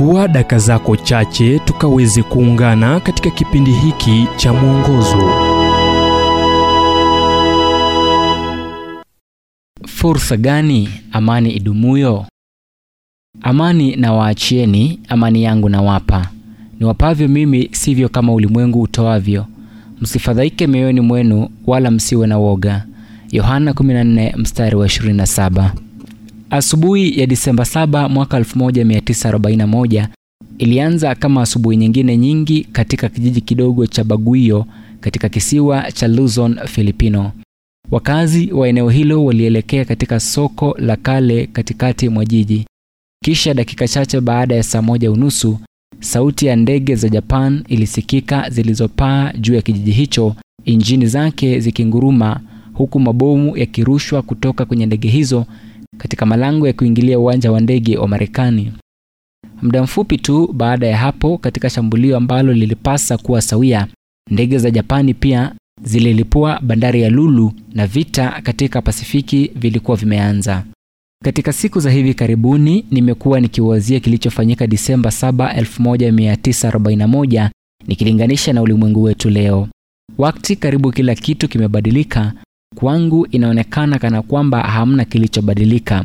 chukua daka zako chache tukaweze kuungana katika kipindi hiki cha mwongozo Fursa gani amani idumuyo? Amani na waachieni, amani yangu nawapa. Niwapavyo mimi sivyo kama ulimwengu utoavyo. Msifadhaike mioyoni mwenu, wala msiwe na woga. Yohana 14 mstari wa 27. Asubuhi ya Disemba 7 mwaka 1941 ilianza kama asubuhi nyingine nyingi katika kijiji kidogo cha Baguio katika kisiwa cha Luzon, Filipino. Wakazi wa eneo hilo walielekea katika soko la kale katikati mwa jiji. Kisha dakika chache baada ya saa moja unusu, sauti ya ndege za Japan ilisikika zilizopaa juu ya kijiji hicho, injini zake zikinguruma, huku mabomu yakirushwa kutoka kwenye ndege hizo katika malango ya kuingilia uwanja wa ndege wa Marekani. Muda mfupi tu baada ya hapo, katika shambulio ambalo lilipasa kuwa sawia, ndege za Japani pia zililipua bandari ya Lulu na vita katika Pasifiki vilikuwa vimeanza. Katika siku za hivi karibuni nimekuwa nikiwazia kilichofanyika Disemba 7, 1941 nikilinganisha na ulimwengu wetu leo. Wakati karibu kila kitu kimebadilika, kwangu inaonekana kana kwamba hamna kilichobadilika.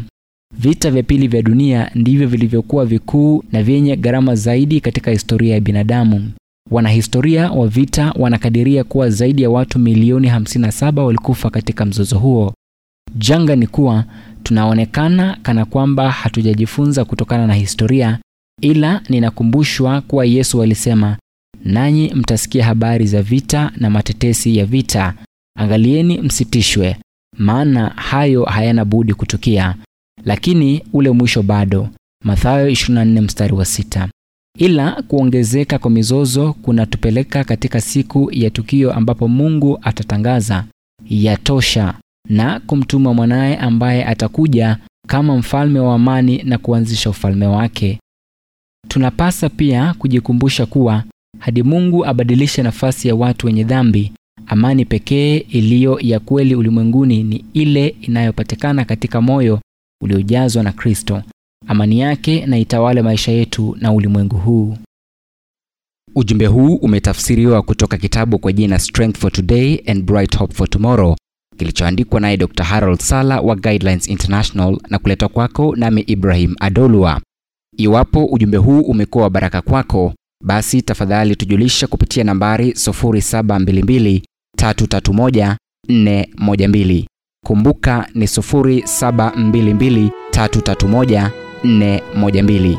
Vita vya pili vya dunia ndivyo vilivyokuwa vikuu na vyenye gharama zaidi katika historia ya binadamu. Wanahistoria wa vita wanakadiria kuwa zaidi ya watu milioni 57 walikufa katika mzozo huo. Janga ni kuwa tunaonekana kana kwamba hatujajifunza kutokana na historia, ila ninakumbushwa kuwa Yesu alisema, nanyi mtasikia habari za vita na matetesi ya vita. Angalieni msitishwe, maana hayo hayana budi kutukia, lakini ule mwisho bado. Mathayo 24 mstari wa sita. Ila kuongezeka kwa mizozo kunatupeleka katika siku ya tukio ambapo Mungu atatangaza yatosha, na kumtuma mwanaye ambaye atakuja kama mfalme wa amani na kuanzisha ufalme wake. Tunapasa pia kujikumbusha kuwa hadi Mungu abadilishe nafasi ya watu wenye dhambi, amani pekee iliyo ya kweli ulimwenguni ni ile inayopatikana katika moyo uliojazwa na Kristo. Amani yake na itawale maisha yetu na ulimwengu huu. Ujumbe huu umetafsiriwa kutoka kitabu kwa jina Strength for Today and Bright Hope for Tomorrow kilichoandikwa naye Dr. Harold Sala wa Guidelines International na kuletwa kwako nami Ibrahim Adolwa. Iwapo ujumbe huu umekuwa wa baraka kwako, basi tafadhali tujulisha kupitia nambari 0722 331 412. Kumbuka ni 0722 331 412.